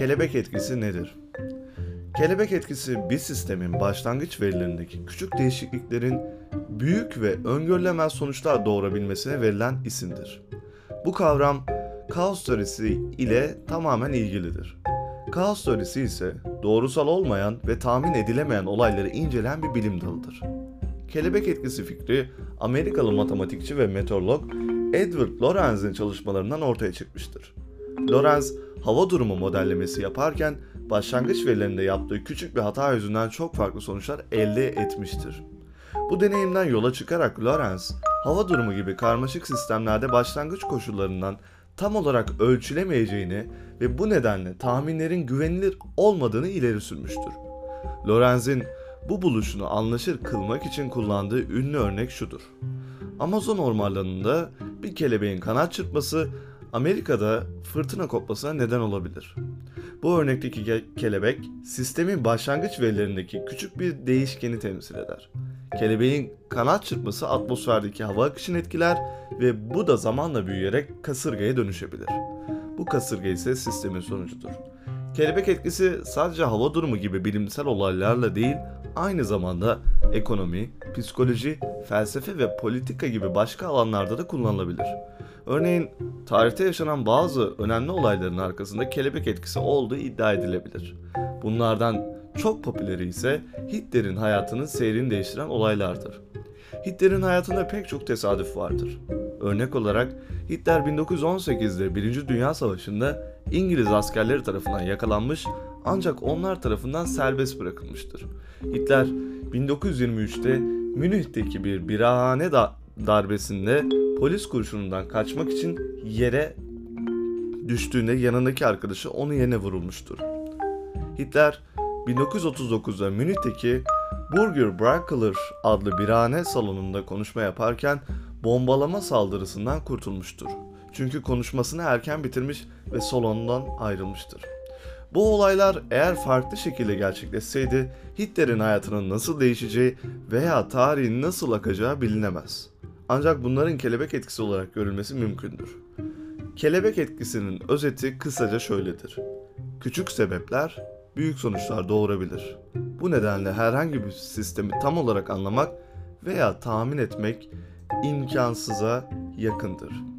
Kelebek etkisi nedir? Kelebek etkisi bir sistemin başlangıç verilerindeki küçük değişikliklerin büyük ve öngörülemez sonuçlar doğurabilmesine verilen isimdir. Bu kavram kaos teorisi ile tamamen ilgilidir. Kaos teorisi ise doğrusal olmayan ve tahmin edilemeyen olayları inceleyen bir bilim dalıdır. Kelebek etkisi fikri Amerikalı matematikçi ve meteorolog Edward Lorenz'in çalışmalarından ortaya çıkmıştır. Lorenz, hava durumu modellemesi yaparken başlangıç verilerinde yaptığı küçük bir hata yüzünden çok farklı sonuçlar elde etmiştir. Bu deneyimden yola çıkarak Lorenz, hava durumu gibi karmaşık sistemlerde başlangıç koşullarından tam olarak ölçülemeyeceğini ve bu nedenle tahminlerin güvenilir olmadığını ileri sürmüştür. Lorenz'in bu buluşunu anlaşır kılmak için kullandığı ünlü örnek şudur. Amazon ormanlarında bir kelebeğin kanat çırpması Amerika'da fırtına kopmasına neden olabilir. Bu örnekteki ke- kelebek sistemin başlangıç verilerindeki küçük bir değişkeni temsil eder. Kelebeğin kanat çırpması atmosferdeki hava akışını etkiler ve bu da zamanla büyüyerek kasırgaya dönüşebilir. Bu kasırga ise sistemin sonucudur. Kelebek etkisi sadece hava durumu gibi bilimsel olaylarla değil, aynı zamanda ekonomi, psikoloji, felsefe ve politika gibi başka alanlarda da kullanılabilir. Örneğin tarihte yaşanan bazı önemli olayların arkasında kelebek etkisi olduğu iddia edilebilir. Bunlardan çok popüleri ise Hitler'in hayatının seyrini değiştiren olaylardır. Hitler'in hayatında pek çok tesadüf vardır. Örnek olarak Hitler 1918'de 1. Dünya Savaşı'nda İngiliz askerleri tarafından yakalanmış ancak onlar tarafından serbest bırakılmıştır. Hitler 1923'te Münih'teki bir birahane da darbesinde polis kurşunundan kaçmak için yere düştüğünde yanındaki arkadaşı onun yerine vurulmuştur. Hitler 1939'da Münih'teki Burger Brakeler adlı birahane salonunda konuşma yaparken bombalama saldırısından kurtulmuştur. Çünkü konuşmasını erken bitirmiş ve salondan ayrılmıştır. Bu olaylar eğer farklı şekilde gerçekleşseydi Hitler'in hayatının nasıl değişeceği veya tarihin nasıl akacağı bilinemez. Ancak bunların kelebek etkisi olarak görülmesi mümkündür. Kelebek etkisinin özeti kısaca şöyledir. Küçük sebepler büyük sonuçlar doğurabilir. Bu nedenle herhangi bir sistemi tam olarak anlamak veya tahmin etmek imkansıza yakındır.